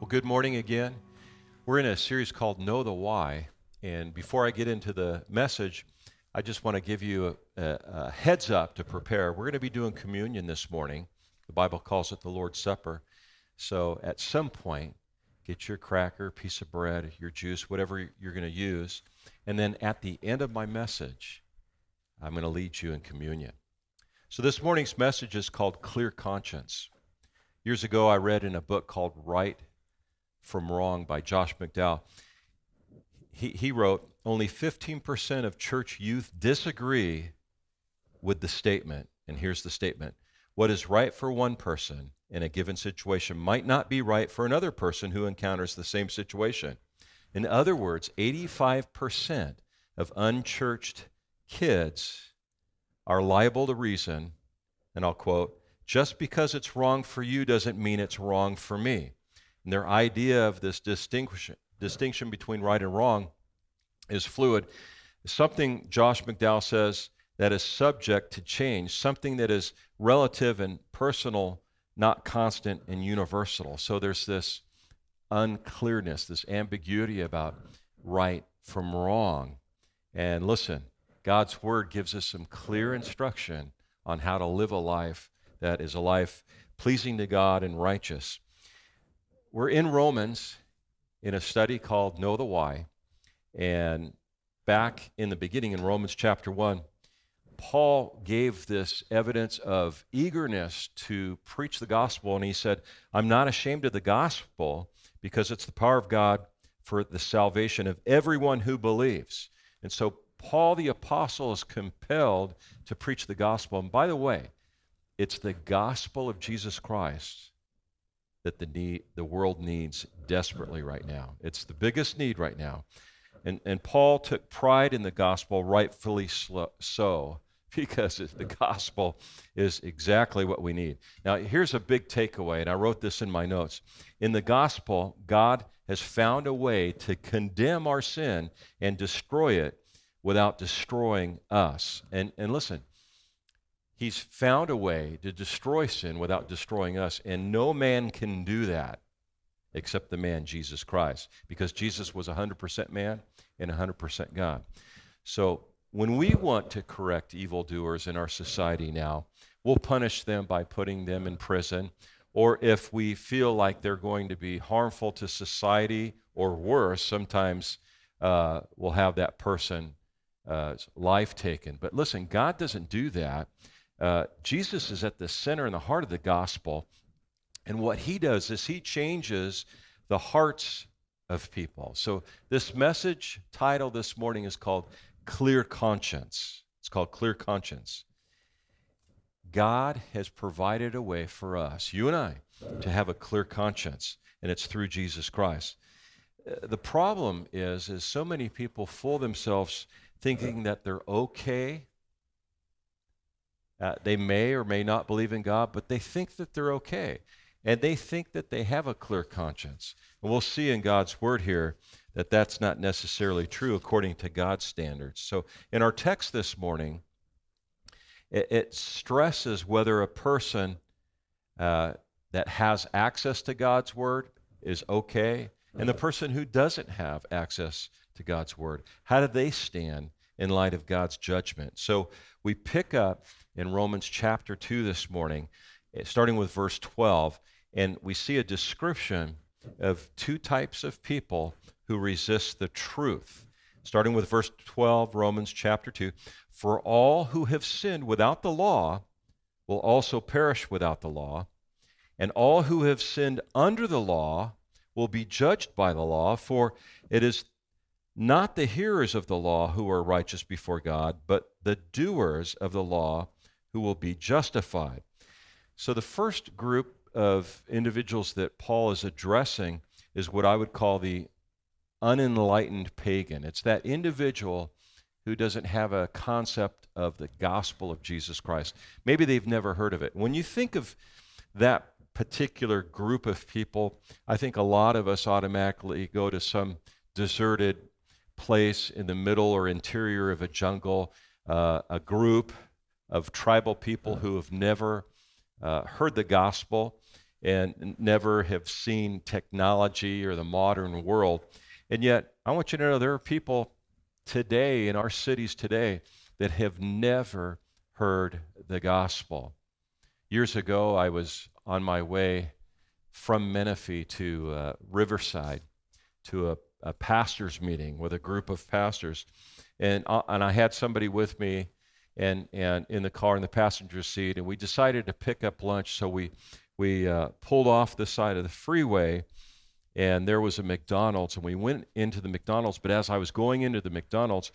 Well, good morning again. We're in a series called Know the Why. And before I get into the message, I just want to give you a, a, a heads up to prepare. We're going to be doing communion this morning. The Bible calls it the Lord's Supper. So at some point, get your cracker, piece of bread, your juice, whatever you're going to use. And then at the end of my message, I'm going to lead you in communion. So this morning's message is called Clear Conscience. Years ago, I read in a book called Right from Wrong by Josh McDowell. He, he wrote, Only 15% of church youth disagree with the statement. And here's the statement What is right for one person in a given situation might not be right for another person who encounters the same situation. In other words, 85% of unchurched kids are liable to reason, and I'll quote, just because it's wrong for you doesn't mean it's wrong for me. And their idea of this distinction, distinction between right and wrong is fluid. Something Josh McDowell says that is subject to change, something that is relative and personal, not constant and universal. So there's this unclearness, this ambiguity about right from wrong. And listen, God's word gives us some clear instruction on how to live a life that is a life pleasing to God and righteous. We're in Romans in a study called Know the Why. And back in the beginning in Romans chapter 1, Paul gave this evidence of eagerness to preach the gospel. And he said, I'm not ashamed of the gospel because it's the power of God for the salvation of everyone who believes. And so Paul the apostle is compelled to preach the gospel. And by the way, it's the gospel of Jesus Christ that the, need, the world needs desperately right now. It's the biggest need right now. And, and Paul took pride in the gospel, rightfully so, because the gospel is exactly what we need. Now, here's a big takeaway, and I wrote this in my notes. In the gospel, God has found a way to condemn our sin and destroy it without destroying us. And, and listen, He's found a way to destroy sin without destroying us, and no man can do that except the man Jesus Christ, because Jesus was 100% man and 100% God. So when we want to correct evildoers in our society now, we'll punish them by putting them in prison, or if we feel like they're going to be harmful to society or worse, sometimes uh, we'll have that person's uh, life taken. But listen, God doesn't do that. Uh, Jesus is at the center and the heart of the gospel. And what he does is he changes the hearts of people. So, this message title this morning is called Clear Conscience. It's called Clear Conscience. God has provided a way for us, you and I, to have a clear conscience, and it's through Jesus Christ. Uh, the problem is, is so many people fool themselves thinking that they're okay uh, they may or may not believe in God, but they think that they're okay. And they think that they have a clear conscience. And we'll see in God's word here that that's not necessarily true according to God's standards. So in our text this morning, it, it stresses whether a person uh, that has access to God's word is okay, and the person who doesn't have access to God's word, how do they stand in light of God's judgment? So we pick up in Romans chapter 2 this morning, eh, starting with verse 12, and we see a description of two types of people who resist the truth. Starting with verse 12, Romans chapter 2 For all who have sinned without the law will also perish without the law, and all who have sinned under the law will be judged by the law, for it is not the hearers of the law who are righteous before God, but the doers of the law who will be justified. So, the first group of individuals that Paul is addressing is what I would call the unenlightened pagan. It's that individual who doesn't have a concept of the gospel of Jesus Christ. Maybe they've never heard of it. When you think of that particular group of people, I think a lot of us automatically go to some deserted place in the middle or interior of a jungle, uh, a group of tribal people who have never uh, heard the gospel. and never have seen technology or the modern world. And yet, I want you to know there are people today in our cities today that have never heard the gospel. Years ago, I was on my way from Menifee to uh, Riverside to a, a pastor's meeting with a group of pastors. And, uh, and I had somebody with me and, and in the car in the passenger seat, and we decided to pick up lunch. So we, we uh, pulled off the side of the freeway, and there was a McDonald's, and we went into the McDonald's. But as I was going into the McDonald's,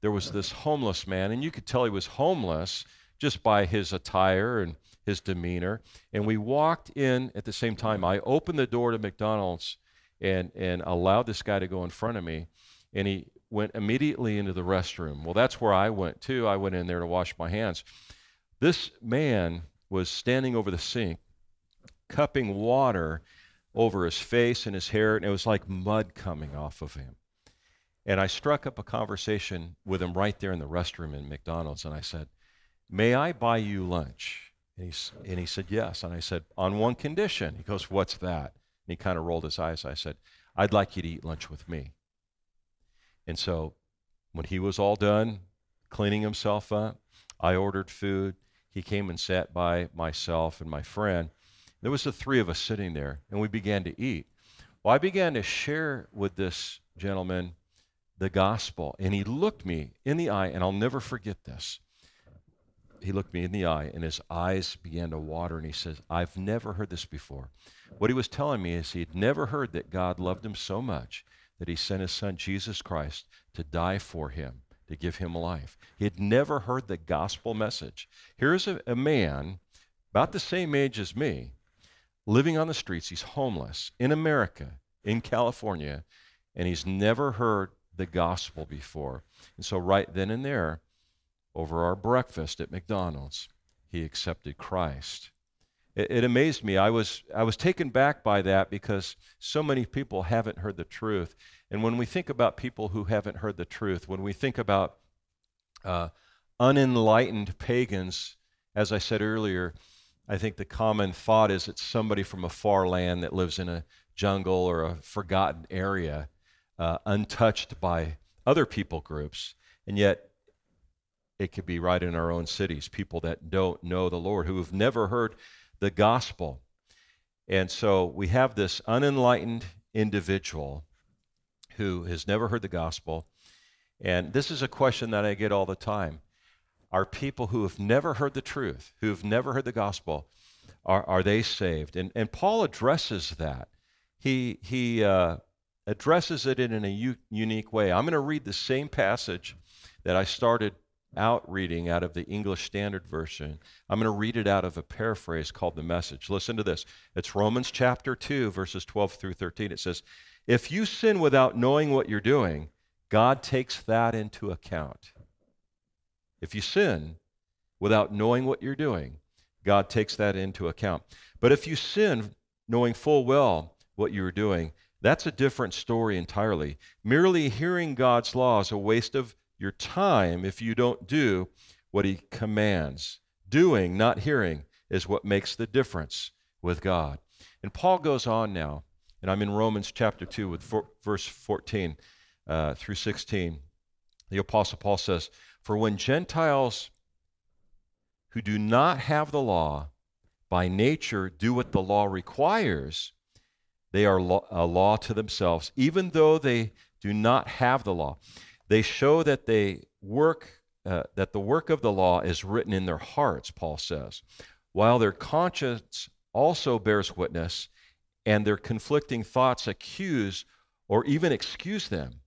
there was this homeless man, and you could tell he was homeless just by his attire and his demeanor. And we walked in at the same time. I opened the door to McDonald's and, and allowed this guy to go in front of me. And he went immediately into the restroom. Well, that's where I went too. I went in there to wash my hands. This man was standing over the sink, cupping water over his face and his hair, and it was like mud coming off of him. And I struck up a conversation with him right there in the restroom in McDonald's, and I said, May I buy you lunch? And he, and he said, Yes. And I said, On one condition. He goes, What's that? And he kind of rolled his eyes. I said, I'd like you to eat lunch with me. And so when he was all done cleaning himself up, I ordered food. He came and sat by myself and my friend. There was the three of us sitting there, and we began to eat. Well, I began to share with this gentleman the gospel, and he looked me in the eye, and I'll never forget this he looked me in the eye and his eyes began to water and he says, I've never heard this before. What he was telling me is he'd never heard that God loved him so much that he sent his son Jesus Christ to die for him, to give him life. He had never heard the gospel message. Here's a, a man about the same age as me, living on the streets. He's homeless in America, in California, and he's never heard the gospel before. And so, right then and there, over our breakfast at McDonald's, he accepted Christ. It, it, amazed me. I was, I was taken back by that because so many people haven't heard the truth. And when we think about people who haven't heard the truth, when we think about uh, unenlightened pagans, as I said earlier, I think the common thought is it's somebody from a far land that lives in a jungle or a forgotten area, uh, untouched by other people groups. And yet, it could be right in our own cities, people that don't know the Lord, who have never heard the gospel. And so we have this unenlightened individual who has never heard the gospel. And this is a question that I get all the time. Are people who have never heard the truth, who have never heard the gospel, are, are they saved? And, and Paul addresses that. He, he uh, addresses it in in a u- unique way. I'm going to read the same passage that I started out reading out of the English Standard Version. I'm going to read it out of a paraphrase called The Message. Listen to this. It's Romans chapter 2, verses 12 through 13. It says, If you sin without knowing what you're doing, God takes that into account. If you sin without knowing what you're doing, God takes that into account. But if you sin knowing full well what you're doing, that's a different story entirely. Merely hearing God's law is a waste of your time if you don't do what he commands. Doing, not hearing, is what makes the difference with God. And Paul goes on now, and I'm in Romans chapter 2 with verse 14 uh, through 16. The Apostle Paul says, For when Gentiles who do not have the law by nature do what the law requires, they are a law to themselves, even though they do not have the law. They show that they work uh, that the work of the law is written in their hearts, Paul says, while their conscience also bears witness, and their conflicting thoughts accuse or even excuse them.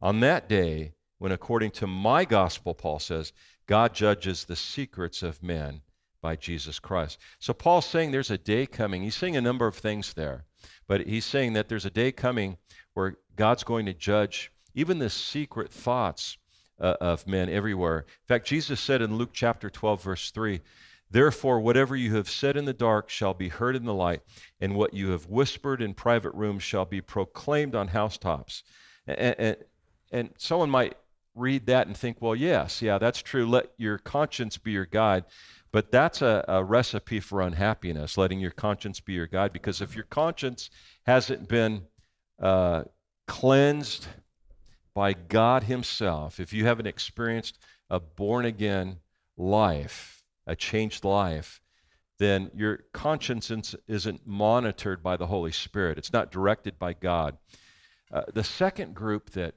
On that day, when according to my gospel, Paul says, God judges the secrets of men by Jesus Christ. So Paul's saying there's a day coming. He's saying a number of things there, but he's saying that there's a day coming where God's going to judge even the secret thoughts uh, of men everywhere. In fact, Jesus said in Luke chapter 12, verse 3, Therefore, whatever you have said in the dark shall be heard in the light, and what you have whispered in private rooms shall be proclaimed on housetops. And, and, and someone might read that and think, well, yes, yeah, that's true. Let your conscience be your guide. But that's a, a, recipe for unhappiness, letting your conscience be your guide. Because if your conscience hasn't been uh, cleansed by God Himself, if you haven't experienced a born again life, a changed life, then your conscience isn't monitored by the Holy Spirit. It's not directed by God. Uh, the second group that,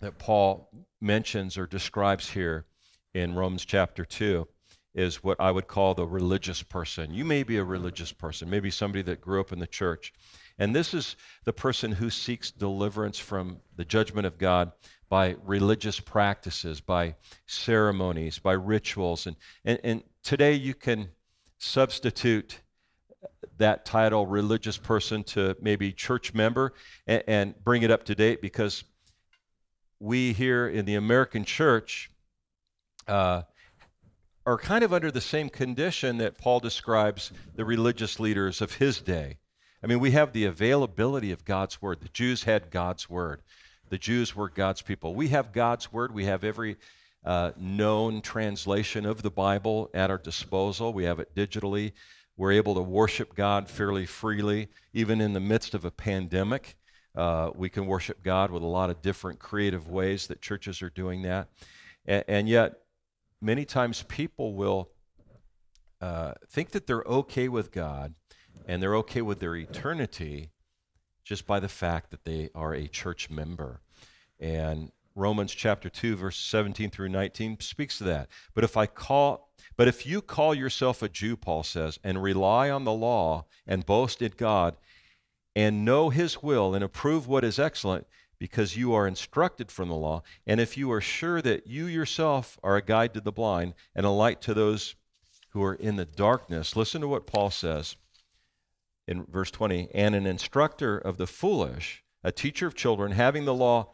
that Paul mentions or describes here in Romans chapter 2 is what I would call the religious person. You may be a religious person, maybe somebody that grew up in the church. And this is the person who seeks deliverance from the judgment of God by religious practices, by ceremonies, by rituals. And, and, and today you can substitute that title, religious person, to maybe church member and, and bring it up to date because we here in the American church uh, are kind of under the same condition that Paul describes the religious leaders of his day. I mean, we have the availability of God's word. The Jews had God's word. The Jews were God's people. We have God's word. We have every uh, known translation of the Bible at our disposal. We have it digitally. We're able to worship God fairly freely, even in the midst of a pandemic. Uh, we can worship God with a lot of different creative ways that churches are doing that. And, and yet, many times people will uh, think that they're okay with God and they're okay with their eternity just by the fact that they are a church member. And Romans chapter 2 verse 17 through 19 speaks to that. But if I call but if you call yourself a Jew, Paul says, and rely on the law and boast in God and know his will and approve what is excellent, because you are instructed from the law, and if you are sure that you yourself are a guide to the blind and a light to those who are in the darkness, listen to what Paul says in verse 20 and an instructor of the foolish, a teacher of children, having the law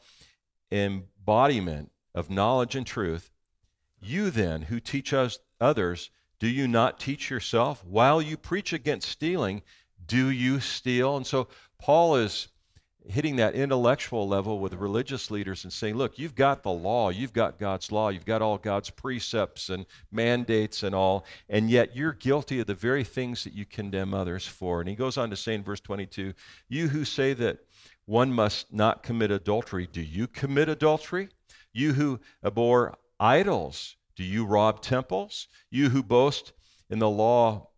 embodiment of knowledge and truth, you then who teach us others, do you not teach yourself? While you preach against stealing, do you steal? And so Paul is hitting that intellectual level with religious leaders and saying, look, you've got the law, you've got God's law, you've got all God's precepts and mandates and all, and yet you're guilty of the very things that you condemn others for. And he goes on to say in verse 22 You who say that one must not commit adultery, do you commit adultery? You who abhor idols, do you rob temples? You who boast in the law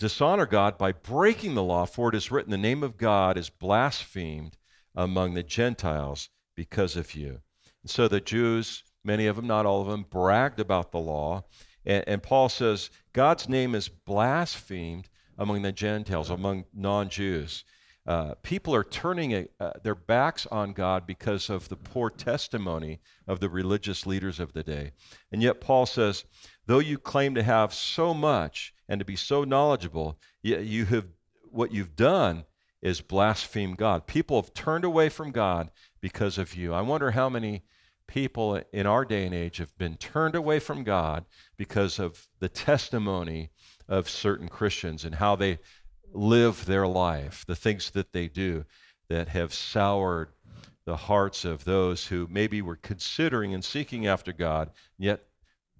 dishonor God by breaking the law, for it is written, The name of God is blasphemed among the Gentiles because of you. And so the Jews, many of them, not all of them, bragged about the law. And, and Paul says, God's name is blasphemed among the Gentiles, among non Jews. Uh, people are turning a, uh, their backs on God because of the poor testimony of the religious leaders of the day. And yet, Paul says, though you claim to have so much and to be so knowledgeable, you, you have what you've done is blaspheme God. People have turned away from God because of you. I wonder how many people in our day and age have been turned away from God because of the testimony of certain Christians and how they live their life, the things that they do that have soured the hearts of those who maybe were considering and seeking after God, yet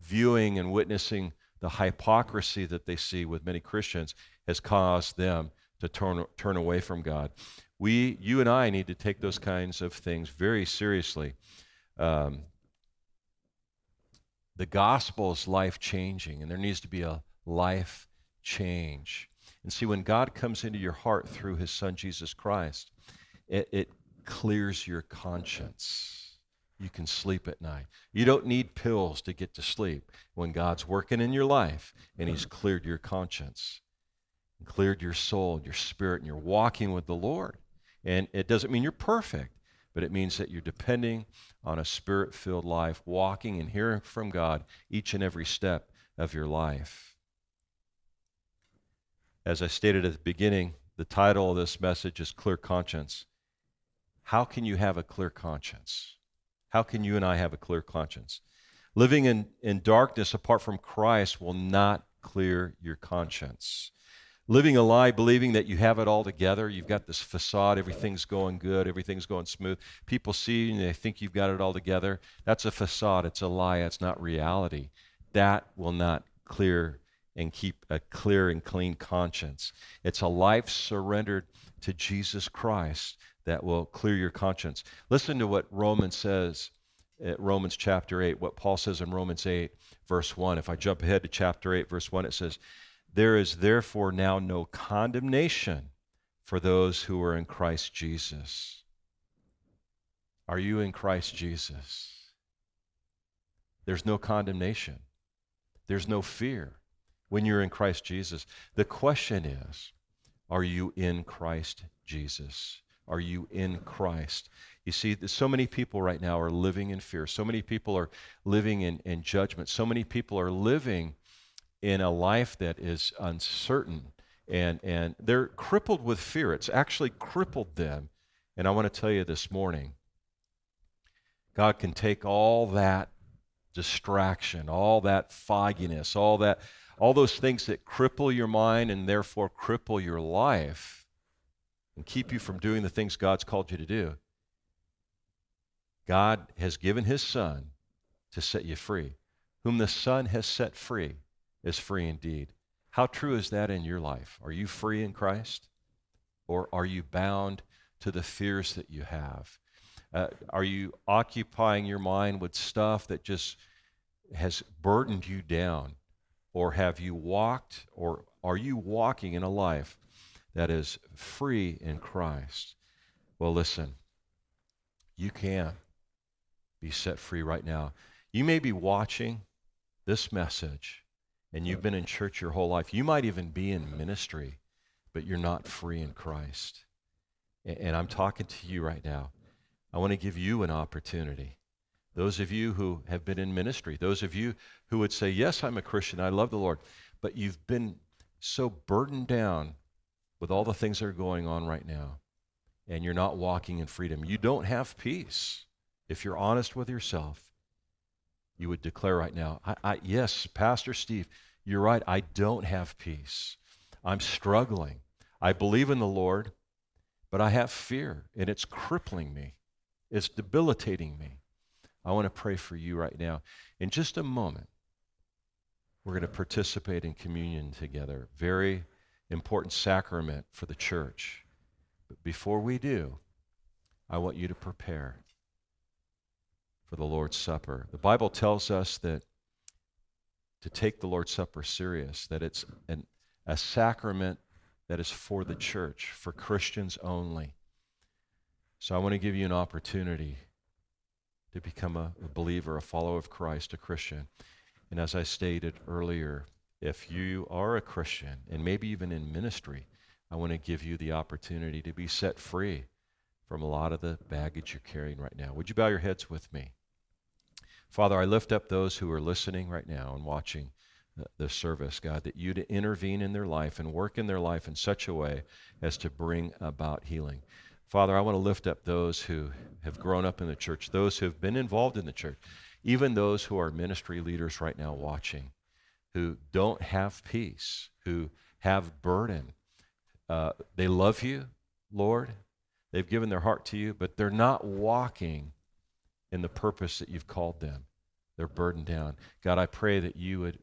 viewing and witnessing the hypocrisy that they see with many Christians has caused them to turn, turn away from God. We, you and I, need to take those kinds of things very seriously. Um, the gospel is life changing, and there needs to be a life change. And see, when God comes into your heart through his son Jesus Christ, it, it clears your conscience. You can sleep at night. You don't need pills to get to sleep. When God's working in your life and he's cleared your conscience, and cleared your soul, your spirit, and you're walking with the Lord. And it doesn't mean you're perfect, but it means that you're depending on a spirit filled life, walking and hearing from God each and every step of your life. As I stated at the beginning, the title of this message is Clear Conscience. How can you have a clear conscience? How can you and I have a clear conscience? Living in, in darkness apart from Christ will not clear your conscience. Living a lie, believing that you have it all together, you've got this facade, everything's going good, everything's going smooth. People see you and they think you've got it all together. That's a facade, it's a lie, it's not reality. That will not clear and keep a clear and clean conscience. It's a life surrendered to Jesus Christ that will clear your conscience. Listen to what Romans says at Romans chapter 8, what Paul says in Romans 8, verse 1. If I jump ahead to chapter 8, verse 1, it says, There is therefore now no condemnation for those who are in Christ Jesus. Are you in Christ Jesus? There's no condemnation. There's no fear when you're in Christ Jesus. The question is, are you in Christ Jesus? Are you in Christ? You see, so many people right now are living in fear. So many people are living in, in judgment. So many people are living in a life that is uncertain and, and they're crippled with fear. It's actually crippled them. And I want to tell you this morning God can take all that distraction, all that fogginess, all that all those things that cripple your mind and therefore cripple your life and keep you from doing the things God's called you to do. God has given his son to set you free. Whom the son has set free is free indeed. How true is that in your life? Are you free in Christ? Or are you bound to the fears that you have? Uh, are you occupying your mind with stuff that just has burdened you down? Or have you walked, or are you walking in a life that is free in Christ? Well, listen, you can be set free right now. You may be watching this message and you've been in church your whole life. You might even be in ministry, but you're not free in Christ. And I'm talking to you right now. I want to give you an opportunity. Those of you who have been in ministry, those of you who would say, Yes, I'm a Christian, I love the Lord, but you've been so burdened down with all the things that are going on right now, and you're not walking in freedom. You don't have peace. If you're honest with yourself, you would declare right now, I, I, Yes, Pastor Steve, you're right. I don't have peace. I'm struggling. I believe in the Lord, but I have fear, and it's crippling me, it's debilitating me. I want to pray for you right now. In just a moment, we're going to participate in communion together. Very important sacrament for the church. But before we do, I want you to prepare for the Lord's Supper. The Bible tells us that to take the Lord's Supper serious, that it's an, a sacrament that is for the church, for Christians only. So I want to give you an opportunity to become a, a believer, a follower of Christ, a Christian. And as I stated earlier, if you are a Christian and maybe even in ministry, I want to give you the opportunity to be set free from a lot of the baggage you're carrying right now. Would you bow your heads with me? Father, I lift up those who are listening right now and watching the service, God, that you to intervene in their life and work in their life in such a way as to bring about healing. Father, I want to lift up those who have grown up in the church, those who have been involved in the church, even those who are ministry leaders right now watching, who don't have peace, who have burden. Uh, they love you, Lord. They've given their heart to you, but they're not walking in the purpose that you've called them. They're burdened down. God, I pray that you would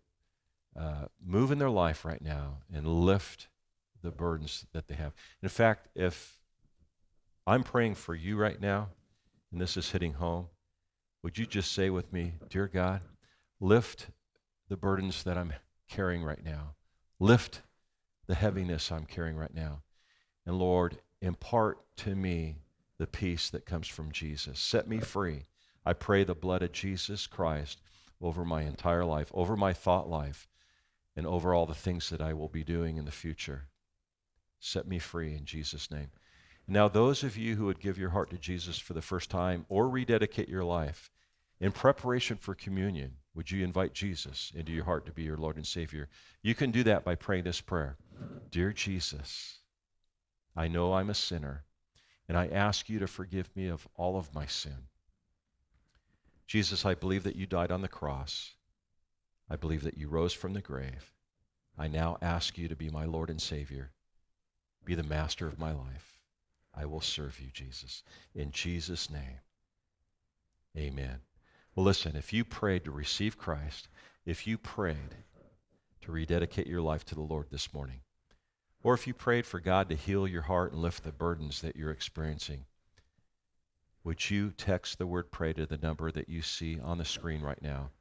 uh, move in their life right now and lift the burdens that they have. In fact, if I'm praying for you right now, and this is hitting home, would you just say with me, Dear God, lift the burdens that I'm carrying right now, lift the heaviness I'm carrying right now. And Lord, impart to me the peace that comes from Jesus. Set me free I pray the blood of Jesus Christ over my entire life, over my thought life, and over all the things that I will be doing in the future. Set me free in Jesus' name. Now, those of you who would give your heart to Jesus for the first time or rededicate your life, in preparation for communion, would you invite Jesus into your heart to be your Lord and Savior? You can do that by praying this prayer Dear Jesus, I know I'm a sinner, and I ask you to forgive me of all of my sin. Jesus, I believe that you died on the cross. I believe that you rose from the grave. I now ask you to be my Lord and Savior. Be the master of my life. I will serve you, Jesus. In Jesus' name, amen. Well, listen, if you prayed to receive Christ, if you prayed to rededicate your life to the Lord this morning. Or if you prayed for God to heal your heart and lift the burdens that you're experiencing, would you text the word pray to the number that you see on the screen right now?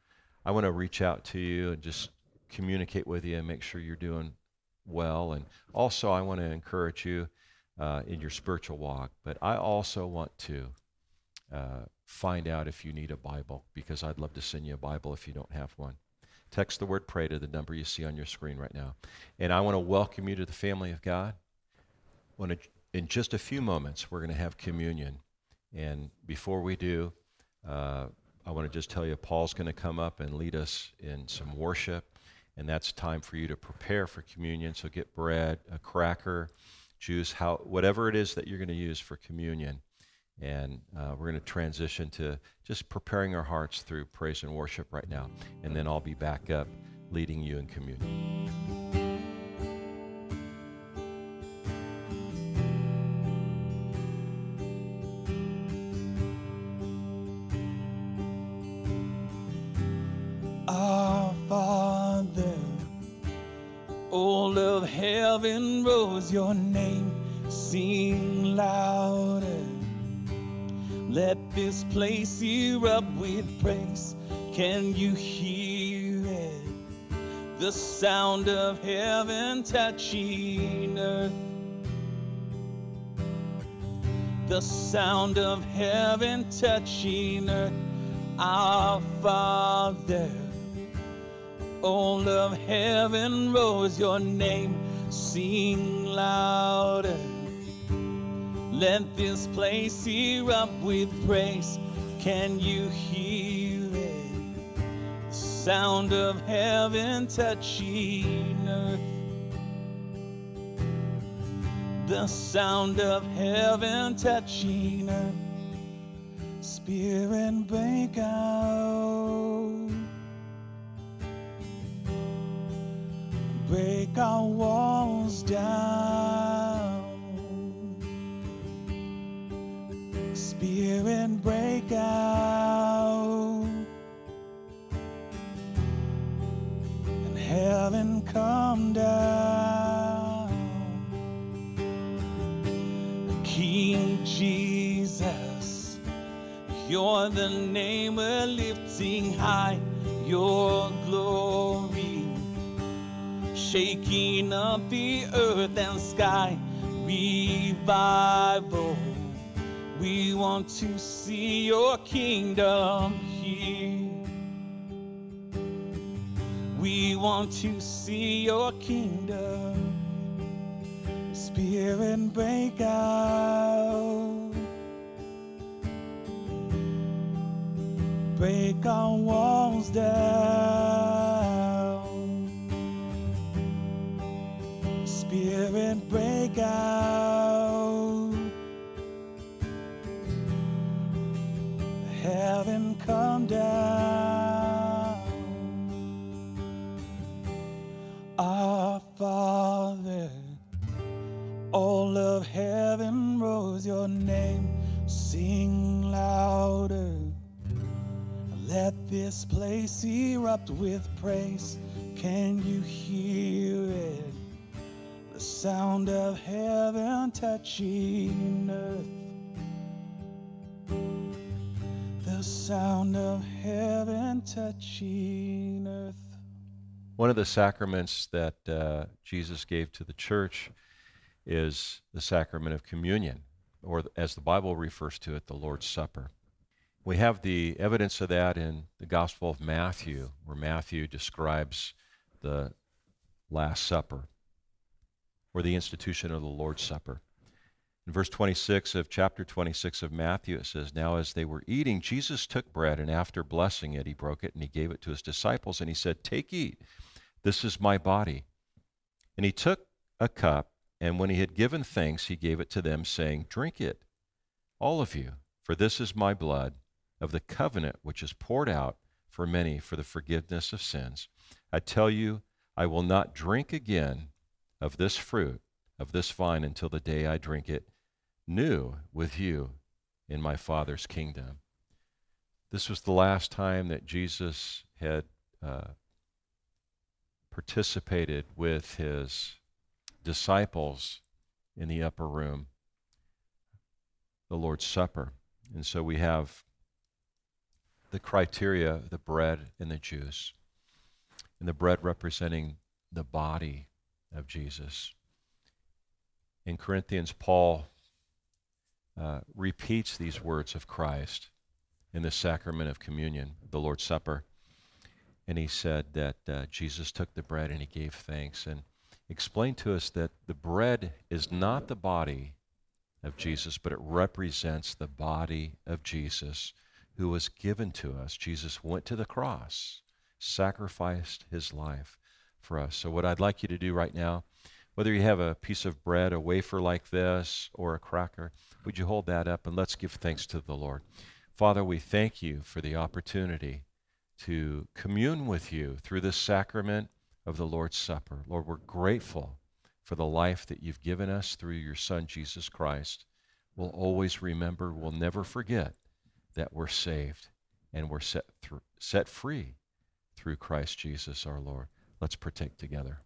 I want to reach out to you and just communicate with you and make sure you're doing well. And also, I want to encourage you uh, in your spiritual walk. But I also want to uh, find out if you need a Bible because I'd love to send you a Bible if you don't have one. Text the word pray to the number you see on your screen right now. And I want to welcome you to the family of God. In just a few moments, we're going to have communion. And before we do, uh, I want to just tell you Paul's going to come up and lead us in some worship. And that's time for you to prepare for communion. So get bread, a cracker, juice, how, whatever it is that you're going to use for communion. And uh, we're going to transition to just preparing our hearts through praise and worship right now. And then I'll be back up leading you in communion. Place up with praise. Can you hear it? The sound of heaven touching earth. The sound of heaven touching earth. Our Father, all of heaven rose your name. Sing louder. Let this place erupt with praise. Can you hear it? The sound of heaven touching earth. The sound of heaven touching earth. Spirit break out. Break our walls down. Spirit break out and heaven come down. King Jesus, you're the name we're lifting high. Your glory shaking up the earth and sky. Revival. We want to see your kingdom here. We want to see your kingdom. Spirit break out. Break our walls down. Spirit break out. Heaven come down. Our Father, all of heaven rose your name, sing louder. Let this place erupt with praise. Can you hear it? The sound of heaven touching earth. Sound of heaven touching earth. One of the sacraments that uh, Jesus gave to the church is the sacrament of communion, or as the Bible refers to it, the Lord's Supper. We have the evidence of that in the Gospel of Matthew, where Matthew describes the Last Supper, or the institution of the Lord's Supper. In verse 26 of chapter 26 of Matthew, it says, Now as they were eating, Jesus took bread, and after blessing it, he broke it, and he gave it to his disciples, and he said, Take, eat. This is my body. And he took a cup, and when he had given thanks, he gave it to them, saying, Drink it, all of you, for this is my blood of the covenant which is poured out for many for the forgiveness of sins. I tell you, I will not drink again of this fruit, of this vine, until the day I drink it new with you in my Father's kingdom. This was the last time that Jesus had uh, participated with his disciples in the upper room, the Lord's Supper. And so we have the criteria the bread and the juice. And the bread representing the body of Jesus. In Corinthians, Paul uh, repeats these words of Christ in the sacrament of communion, the Lord's Supper. And he said that uh, Jesus took the bread and he gave thanks and explained to us that the bread is not the body of Jesus, but it represents the body of Jesus who was given to us. Jesus went to the cross, sacrificed his life for us. So, what I'd like you to do right now, whether you have a piece of bread, a wafer like this, or a cracker, would you hold that up and let's give thanks to the Lord. Father, we thank you for the opportunity to commune with you through this sacrament of the Lord's Supper. Lord, we're grateful for the life that you've given us through your Son, Jesus Christ. We'll always remember, we'll never forget that we're saved and we're set, through, set free through Christ Jesus our Lord. Let's partake together.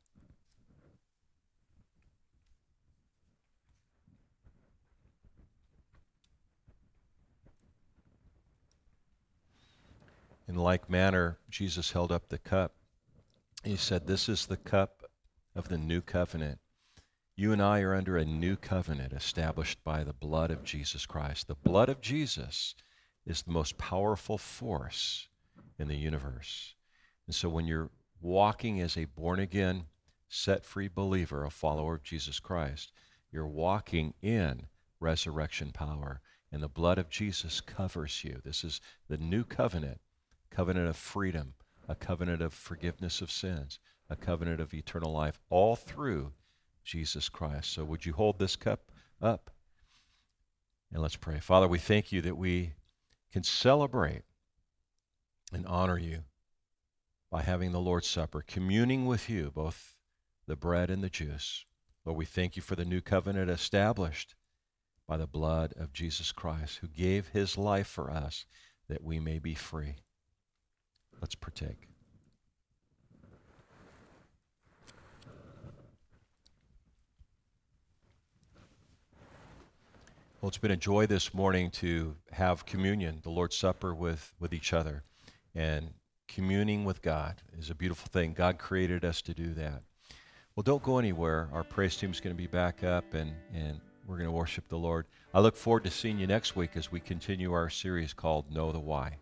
In like manner, Jesus held up the cup. He said, This is the cup of the new covenant. You and I are under a new covenant established by the blood of Jesus Christ. The blood of Jesus is the most powerful force in the universe. And so when you're walking as a born again, set free believer, a follower of Jesus Christ, you're walking in resurrection power. And the blood of Jesus covers you. This is the new covenant covenant of freedom, a covenant of forgiveness of sins, a covenant of eternal life, all through Jesus Christ. So, would you hold this cup up? And let's pray. Father, we thank you that we can celebrate and honor you by having the Lord's Supper, communing with you, both the bread and the juice. Lord, we thank you for the new covenant established by the blood of Jesus Christ, who gave his life for us that we may be free. Let's partake. Well, it's been a joy this morning to have communion, the Lord's Supper with, with each other. And communing with God is a beautiful thing. God created us to do that. Well, don't go anywhere. Our praise team is going to be back up and, and we're going to worship the Lord. I look forward to seeing you next week as we continue our series called Know the Why.